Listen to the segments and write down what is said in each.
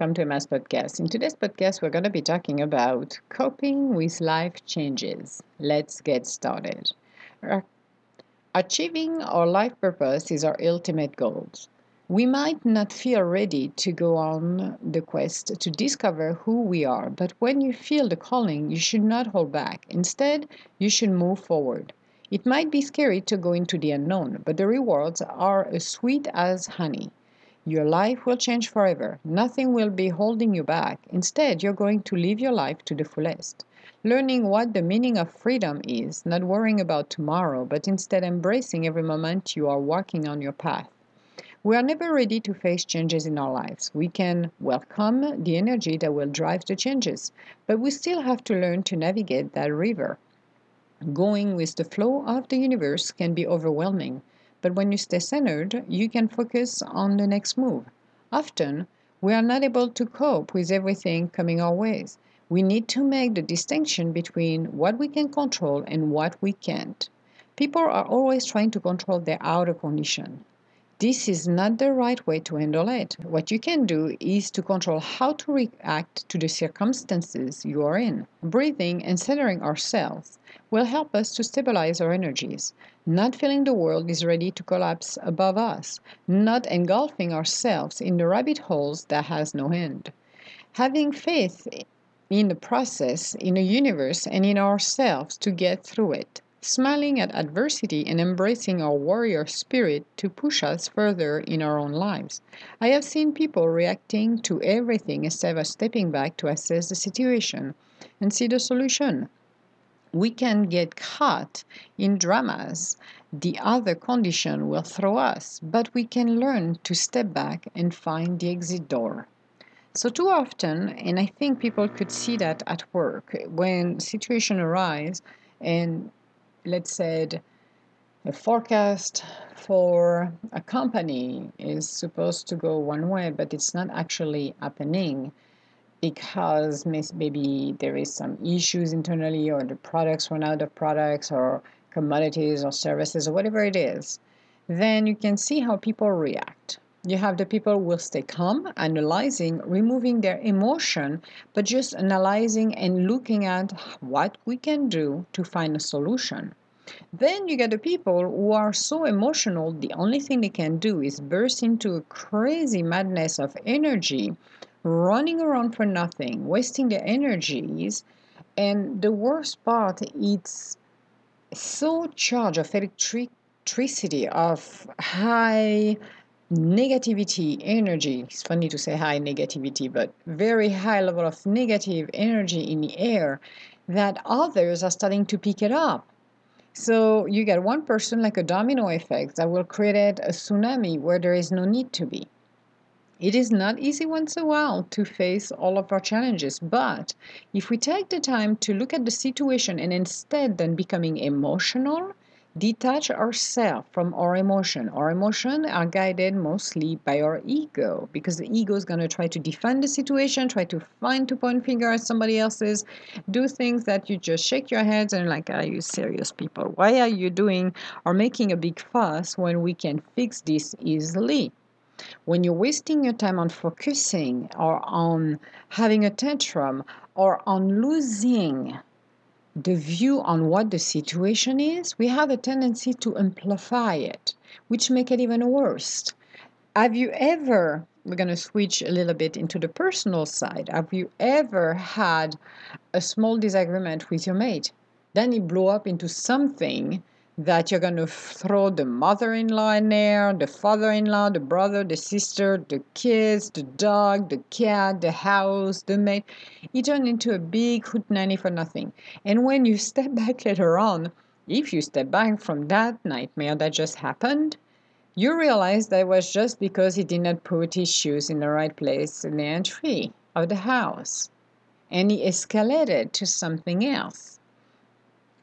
welcome to Emma's podcast. In today's podcast, we're going to be talking about coping with life changes. Let's get started. Uh, achieving our life purpose is our ultimate goal. We might not feel ready to go on the quest to discover who we are, but when you feel the calling, you should not hold back. Instead, you should move forward. It might be scary to go into the unknown, but the rewards are as sweet as honey. Your life will change forever. Nothing will be holding you back. Instead, you're going to live your life to the fullest. Learning what the meaning of freedom is, not worrying about tomorrow, but instead embracing every moment you are walking on your path. We are never ready to face changes in our lives. We can welcome the energy that will drive the changes, but we still have to learn to navigate that river. Going with the flow of the universe can be overwhelming. But when you stay centered, you can focus on the next move. Often, we are not able to cope with everything coming our ways. We need to make the distinction between what we can control and what we can't. People are always trying to control their outer condition. This is not the right way to handle it. What you can do is to control how to react to the circumstances you are in. Breathing and centering ourselves will help us to stabilize our energies. Not feeling the world is ready to collapse above us, not engulfing ourselves in the rabbit holes that has no end. Having faith in the process, in the universe, and in ourselves to get through it smiling at adversity and embracing our warrior spirit to push us further in our own lives. I have seen people reacting to everything instead of stepping back to assess the situation and see the solution. We can get caught in dramas the other condition will throw us, but we can learn to step back and find the exit door. So too often, and I think people could see that at work, when situation arise and let's say a forecast for a company is supposed to go one way but it's not actually happening because maybe there is some issues internally or the products run out of products or commodities or services or whatever it is then you can see how people react you have the people who will stay calm analyzing removing their emotion but just analyzing and looking at what we can do to find a solution. Then you get the people who are so emotional the only thing they can do is burst into a crazy madness of energy running around for nothing wasting their energies. And the worst part it's so charged of electricity of high negativity energy. It's funny to say high negativity but very high level of negative energy in the air that others are starting to pick it up. So you get one person like a domino effect that will create a tsunami where there is no need to be. It is not easy once a while to face all of our challenges, but if we take the time to look at the situation and instead then becoming emotional, detach ourselves from our emotion. Our emotion are guided mostly by our ego because the ego is going to try to defend the situation, try to find to point finger at somebody else's, do things that you just shake your heads and like, are you serious people? Why are you doing or making a big fuss when we can fix this easily? When you're wasting your time on focusing or on having a tantrum or on losing the view on what the situation is, we have a tendency to amplify it, which make it even worse. Have you ever we're going to switch a little bit into the personal side. Have you ever had a small disagreement with your mate? Then it blew up into something that you're going to throw the mother-in-law in there, the father-in-law, the brother, the sister, the kids, the dog, the cat, the house, the maid. It turned into a big hootenanny for nothing. And when you step back later on, if you step back from that nightmare that just happened, you realize that was just because he did not put his shoes in the right place in the entry of the house. And he escalated to something else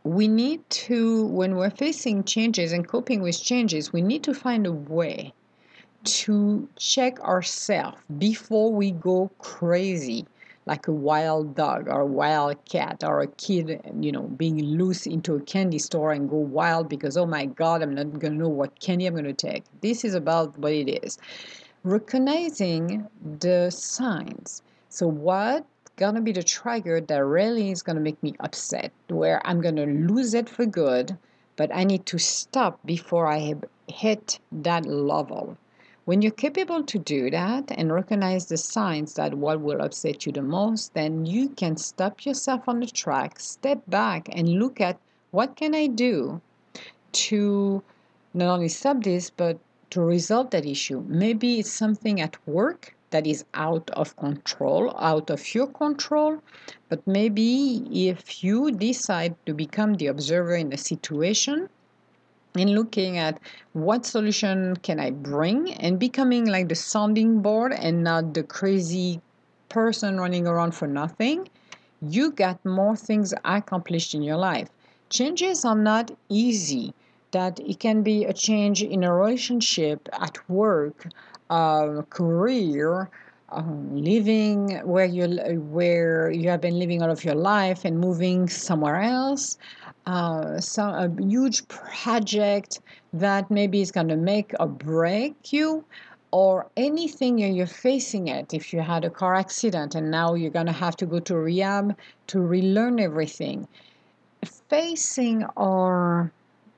we need to, when we're facing changes and coping with changes, we need to find a way to check ourselves before we go crazy like a wild dog or a wild cat or a kid, you know, being loose into a candy store and go wild because, oh my God, I'm not going to know what candy I'm going to take. This is about what it is. recognizing the signs. So, what gonna be the trigger that really is gonna make me upset, where I'm gonna lose it for good, but I need to stop before I hit that level. When you're capable to do that and recognize the signs that what will upset you the most, then you can stop yourself on the track, step back and look at what can I do to not only stop this but to resolve that issue. Maybe it's something at work that is out of control, out of your control, but maybe if you decide to become the observer in the situation, in looking at what solution can I bring and becoming like the sounding board and not the crazy person running around for nothing, you got more things accomplished in your life. Changes are not easy. That it can be a change in a relationship, at work, a career, um, living where you where you have been living all of your life and moving somewhere else, uh, some a huge project that maybe is going to make or break you or anything you're facing it. If you had a car accident and now you're going to have to go to rehab to relearn everything. Facing our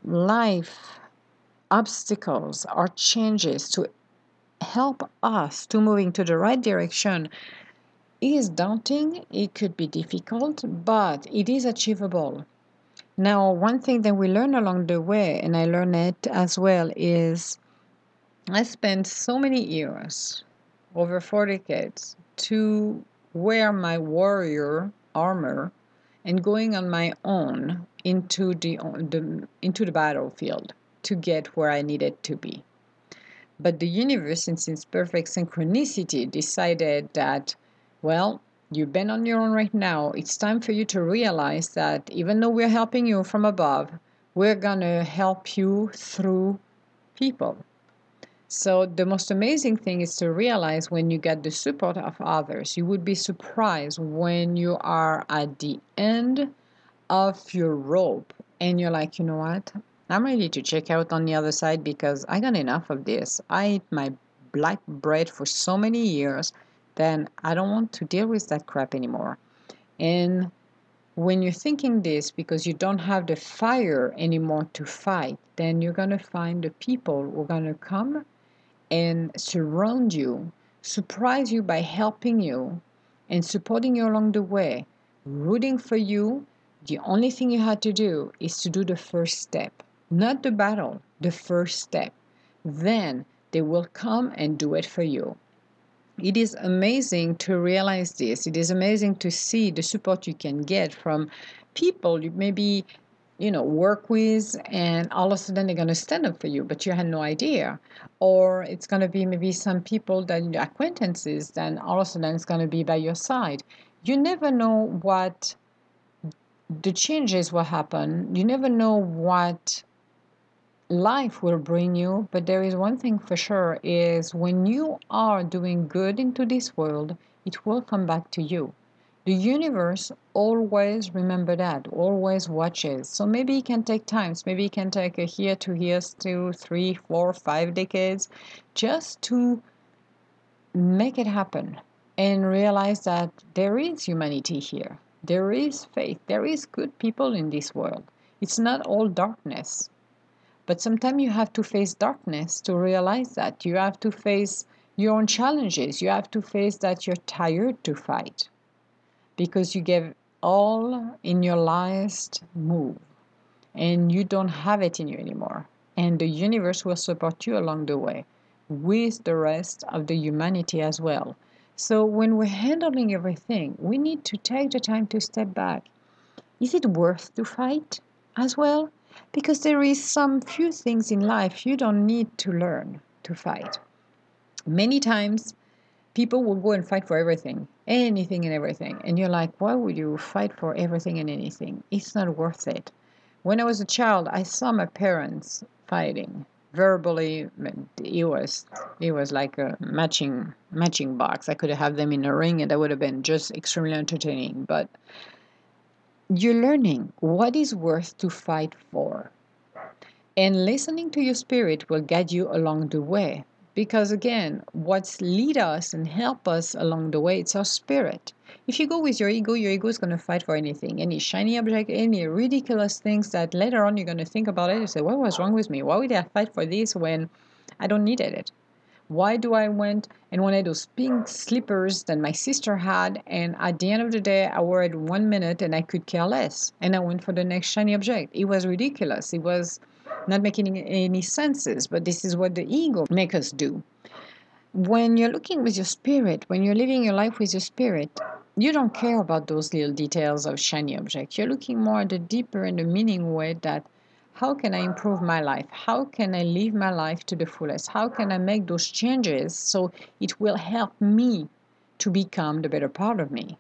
life obstacles or changes to help us to moving to the right direction is daunting it could be difficult but it is achievable now, one thing that we learn along the way, and I learned it as well, is I spent so many years, over four decades, to wear my warrior armor and going on my own into the, the into the battlefield to get where I needed to be. But the universe, in its perfect synchronicity, decided that, well, You've been on your own right now. It's time for you to realize that even though we're helping you from above, we're going to help you through people. So, the most amazing thing is to realize when you get the support of others, you would be surprised when you are at the end of your rope and you're like, you know what? I'm ready to check out on the other side because I got enough of this. I ate my black bread for so many years then I don't want to deal with that crap anymore. And when you're thinking this because you don't have the fire anymore to fight, then you're going to find the people who are going to come and surround you, surprise you by helping you and supporting you along the way, rooting for you. The only thing you had to do is to do the first step, not the battle, the first step. Then they will come and do it for you it is amazing to realize this. It is amazing to see the support you can get from people you maybe you know work with and all of a sudden they're going to stand up for you but you had no idea or it's going to be maybe some people that you acquaintances then all of a sudden it's going to be by your side you never know what the changes will happen you never know what life will bring you but there is one thing for sure is when you are doing good into this world it will come back to you. The universe always remember that always watches. So maybe it can take times maybe it can take a year two years two three four five decades just to make it happen and realize that there is humanity here. There is faith. There is good people in this world. It's not all darkness but sometimes you have to face darkness to realize that. You have to face your own challenges. You have to face that you're tired to fight because you gave all in your last move and you don't have it in you anymore. And the universe will support you along the way with the rest of the humanity as well. So when we're handling everything, we need to take the time to step back. Is it worth to fight as well? Because there is some few things in life you don't need to learn to fight. Many times people will go and fight for everything, anything and everything. And you're like, why would you fight for everything and anything? It's not worth it. When I was a child, I saw my parents fighting verbally. It was it was like a matching matching box. I could have them in a ring, and that would have been just extremely entertaining. But you're learning what is worth to fight for. And listening to your spirit will guide you along the way. Because again what's lead us and help us along the way it's our spirit. If you go with your ego your ego is going to fight for anything any shiny object any ridiculous things that later on you're going to think about it and say what was wrong with me? Why would i fight for this when i don't needed it why do I went and wanted those pink slippers that my sister had and at the end of the day I wore it one minute and I could care less and I went for the next shiny object. It was ridiculous. It was not making any senses, but this is what the ego make us do. When you're looking with your spirit, when you're living your life with your spirit, you don't care about those little details of shiny objects. You're looking more at the deeper and the meaning way that how can I improve my life? How can I live my life to the fullest? How can I make those changes so it will help me to become the better part of me?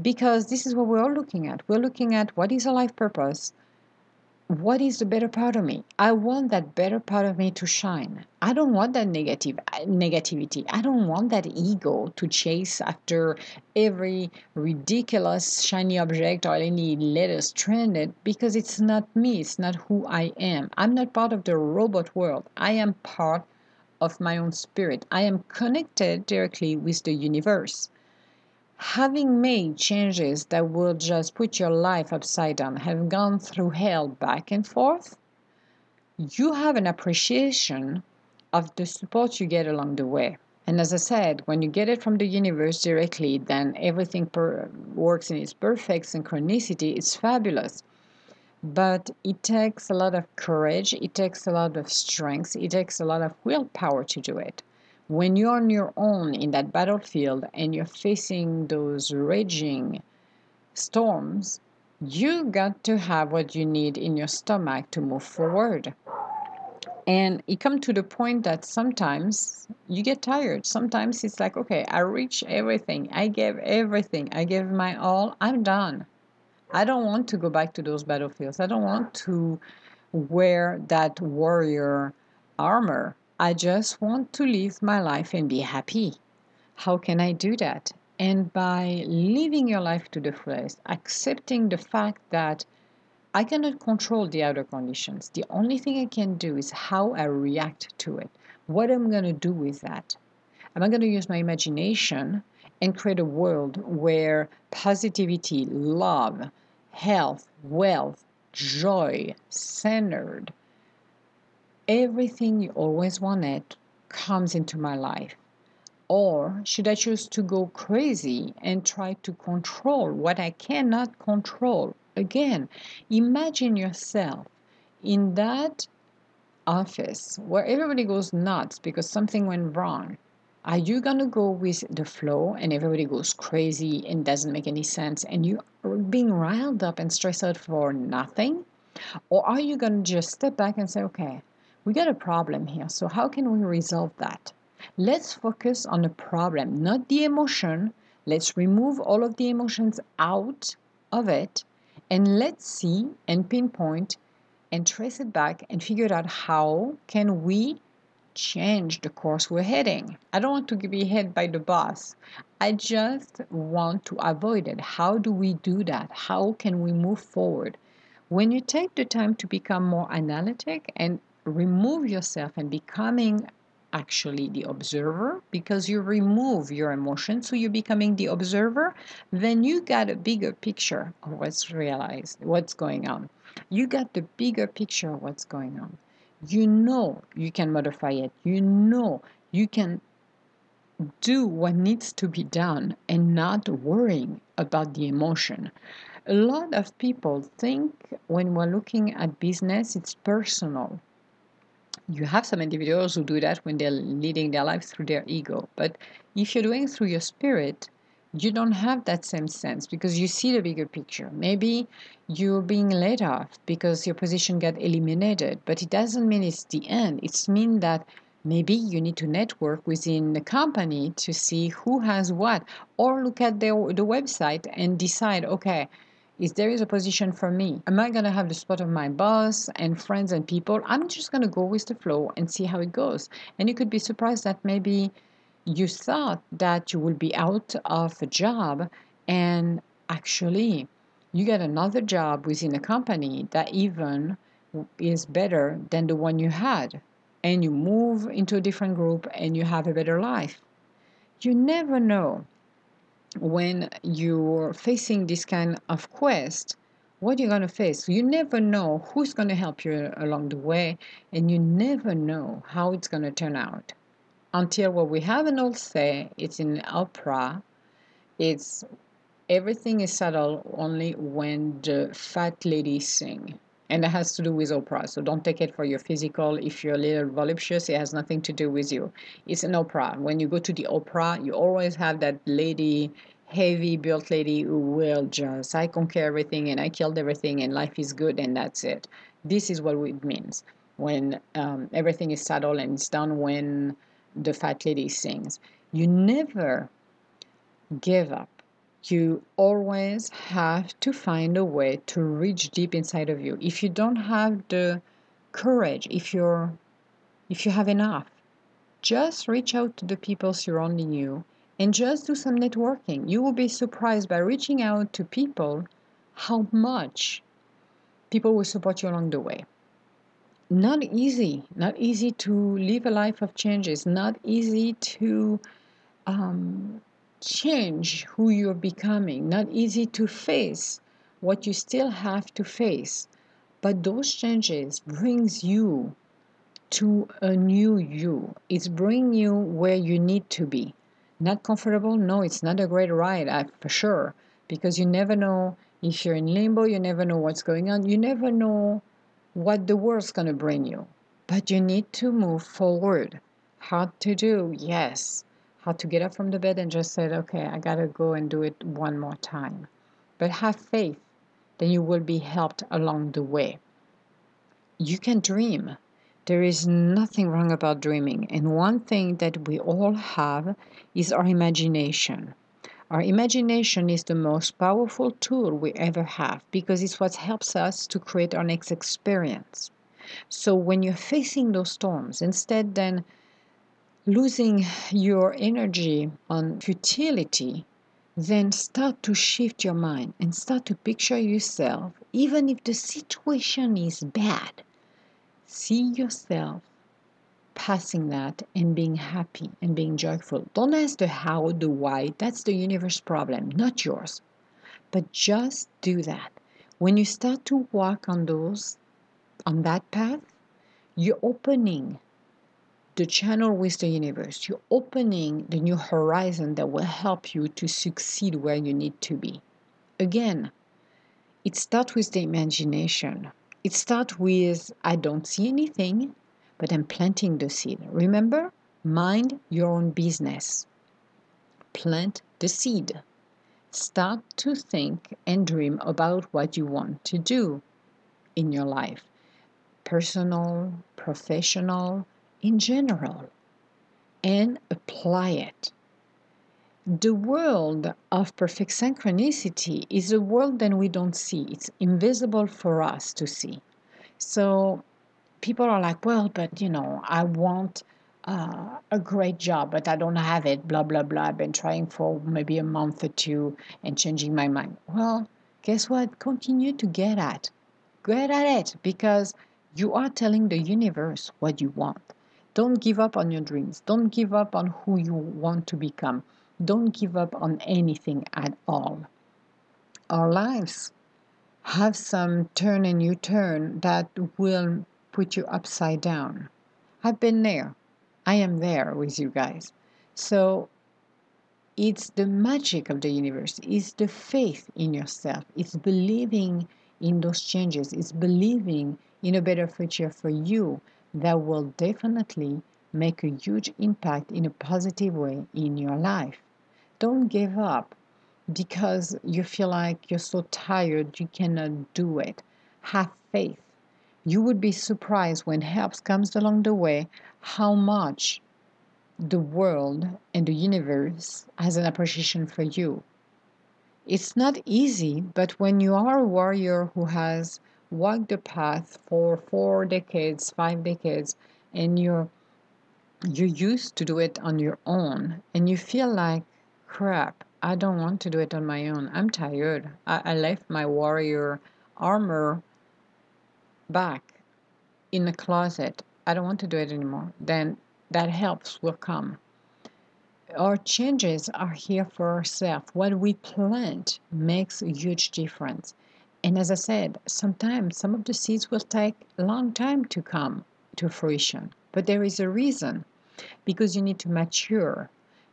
Because this is what we're all looking at. We're looking at what is a life purpose? What is the better part of me? I want that better part of me to shine. I don't want that negative uh, negativity. I don't want that ego to chase after every ridiculous shiny object or any latest trend because it's not me. It's not who i am. I'm not part of the robot world. I am part of my own spirit. I am connected directly with the universe having made changes that will just put your life upside down, have gone through hell back and forth, you have an appreciation of the support you get along the way. And as I said, when you get it from the universe directly, then everything per- works in its perfect synchronicity. It's fabulous. But it takes a lot of courage, it takes a lot of strength, it takes a lot of willpower to do it when you're on your own in that battlefield and you're facing those raging storms, you got to have what you need in your stomach to move forward. And it comes to the point that sometimes you get tired. Sometimes it's like, okay, I reached everything. I gave everything. I gave my all. I'm done. I don't want to go back to those battlefields. I don't want to wear that warrior armor I just want to live my life and be happy. How can I do that? And by living your life to the fullest, accepting the fact that I cannot control the outer conditions. The only thing I can do is how I react to it. What I'm going to do with that. Am I going to use my imagination and create a world where positivity, love, health, wealth, joy, centered, everything you always wanted comes into my life? Or should I choose to go crazy and try to control what I cannot control? Again, imagine yourself in that office where everybody goes nuts because something went wrong. Are you going to go with the flow and everybody goes crazy and doesn't make any sense and you are being riled up and stressed out for nothing? Or are you going to just step back and say, okay, we got a problem here. So how can we resolve that? Let's focus on the problem, not the emotion. Let's remove all of the emotions out of it and let's see and pinpoint and trace it back and figure out how can we change the course we're heading. I don't want to be hit by the bus. I just want to avoid it. How do we do that? How can we move forward? When you take the time to become more analytic and remove yourself and becoming actually the observer because you remove your emotion so you're becoming the observer then you got a bigger picture of what's realized what's going on. You got the bigger picture of what's going on. You know you can modify it. You know you can do what needs to be done and not worrying about the emotion. A lot of people think when we're looking at business it's personal you have some individuals who do that when they're leading their life through their ego. But if you're doing through your spirit, you don't have that same sense because you see the bigger picture. Maybe you're being laid off because your position got eliminated, but it doesn't mean it's the end. It's mean that maybe you need to network within the company to see who has what, or look at their, the website and decide, okay, is there is a position for me. Am I going to have the spot of my boss and friends and people? I'm just going to go with the flow and see how it goes. And you could be surprised that maybe you thought that you will be out of a job and actually you get another job within a company that even is better than the one you had and you move into a different group and you have a better life. You never know when you're facing this kind of quest what you're going to face. You never know who's going to help you along the way, and you never know how it's going to turn out. Until what we have an old say, it's in opera, it's everything is settled only when the fat ladies sing and it has to do with opera. So don't take it for your physical. If you're a little voluptuous, it has nothing to do with you. It's an opera. When you go to the opera, you always have that lady, heavy built lady who will just, I conquer everything and I killed everything and life is good and that's it. This is what it means when um, everything is settled and it's done when the fat lady sings. You never give up you always have to find a way to reach deep inside of you. If you don't have the courage if you're if you have enough just reach out to the people surrounding you and just do some networking. You will be surprised by reaching out to people how much people will support you along the way. Not easy not easy to live a life of changes not easy to um, change who you're becoming, not easy to face what you still have to face. But those changes brings you to a new you. It's bringing you where you need to be. Not comfortable? No, it's not a great ride, I, for sure, because you never know if you're in limbo, you never know what's going on, you never know what the world's going to bring you. But you need to move forward. Hard to do, yes how to get up from the bed and just said, okay, I got to go and do it one more time. But have faith, then you will be helped along the way. You can dream. There is nothing wrong about dreaming. And one thing that we all have is our imagination. Our imagination is the most powerful tool we ever have because it's what helps us to create our next experience. So when you're facing those storms, instead then losing your energy on futility, then start to shift your mind and start to picture yourself, even if the situation is bad. See yourself passing that and being happy and being joyful. Don't ask the how, the why. That's the universe problem, not yours. But just do that. When you start to walk on those, on that path, you're opening the channel with the universe. You're opening the new horizon that will help you to succeed where you need to be. Again, it starts with the imagination. It starts with I don't see anything, but I'm planting the seed. Remember, mind your own business. Plant the seed. Start to think and dream about what you want to do in your life personal, professional, in general and apply it. The world of perfect synchronicity is a world that we don't see. It's invisible for us to see. So people are like, well, but you know, I want uh, a great job, but I don't have it, blah, blah, blah. I've been trying for maybe a month or two and changing my mind. Well, guess what? Continue to get at. Get at it because you are telling the universe what you want. Don't give up on your dreams. Don't give up on who you want to become. Don't give up on anything at all. Our lives have some turn and U turn that will put you upside down. I've been there. I am there with you guys. So it's the magic of the universe, it's the faith in yourself, it's believing in those changes, it's believing in a better future for you that will definitely make a huge impact in a positive way in your life. Don't give up because you feel like you're so tired you cannot do it. Have faith. You would be surprised when help comes along the way how much the world and the universe has an appreciation for you. It's not easy, but when you are a warrior who has walk the path for four decades, five decades, and you're you used to do it on your own, and you feel like crap. I don't want to do it on my own. I'm tired. I, I left my warrior armor back in the closet I don't want to do it anymore, then that helps will come. Our changes are here for ourselves. What we plant makes a huge difference. And as I said, sometimes some of the seeds will take a long time to come to fruition, but there is a reason because you need to mature.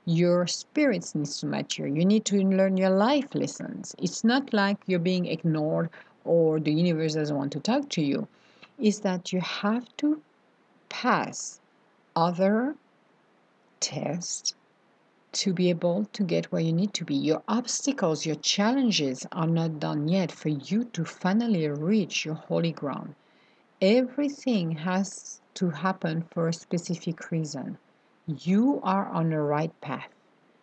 Your spirits needs to mature. You need to learn your life lessons. It's not like you're being ignored or the universe doesn't want to talk to you. Is that you have to pass other tests to be able to get where you need to be. Your obstacles, your challenges are not done yet for you to finally reach your holy ground. Everything has to happen for a specific reason. You are on the right path.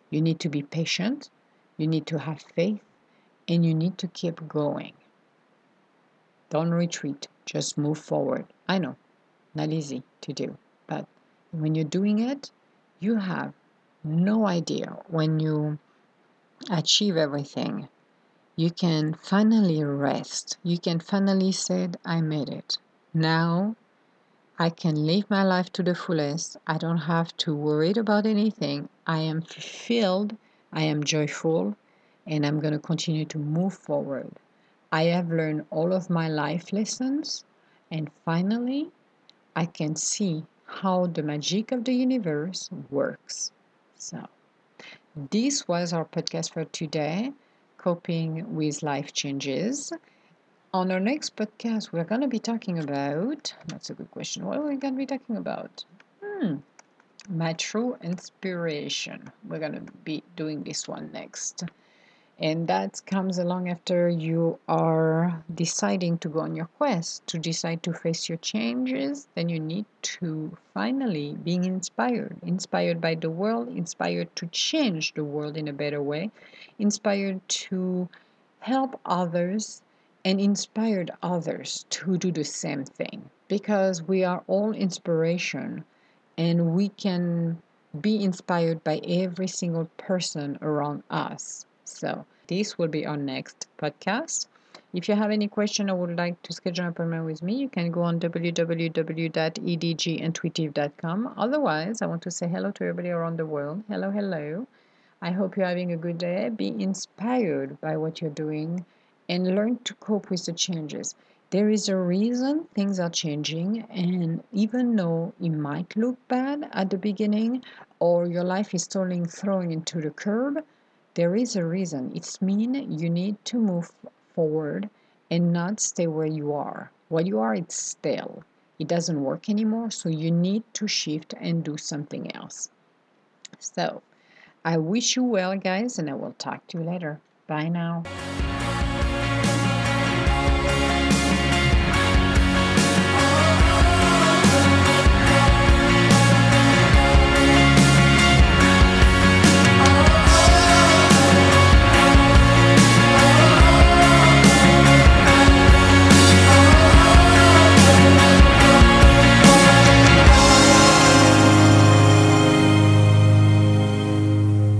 You need to be patient, you need to have faith, and you need to keep going. Don't retreat, just move forward. I know, not easy to do, but when you're doing it, you have no idea when you achieve everything. You can finally rest. You can finally say, I made it. Now I can live my life to the fullest. I don't have to worry about anything. I am fulfilled. I am joyful. And I'm going to continue to move forward. I have learned all of my life lessons. And finally, I can see how the magic of the universe works. So, this was our podcast for today coping with life changes. On our next podcast, we're going to be talking about that's a good question. What are we going to be talking about? Hmm, my true inspiration. We're going to be doing this one next and that comes along after you are deciding to go on your quest. To decide to face your changes then you need to finally being inspired. Inspired by the world inspired to change the world in a better way inspired to help others and inspired others to do the same thing. Because we are all inspiration and we can be inspired by every single person around us so this will be our next podcast. If you have any question or would like to schedule an appointment with me, you can go on www.edgintuitive.com. Otherwise, I want to say hello to everybody around the world. Hello, hello. I hope you're having a good day. Be inspired by what you're doing and learn to cope with the changes. There is a reason things are changing, and even though it might look bad at the beginning or your life is totally thrown into the curb, there is a reason. It's mean you need to move forward and not stay where you are. What you are, it's stale. It doesn't work anymore, so you need to shift and do something else. So, I wish you well, guys, and I will talk to you later. Bye now.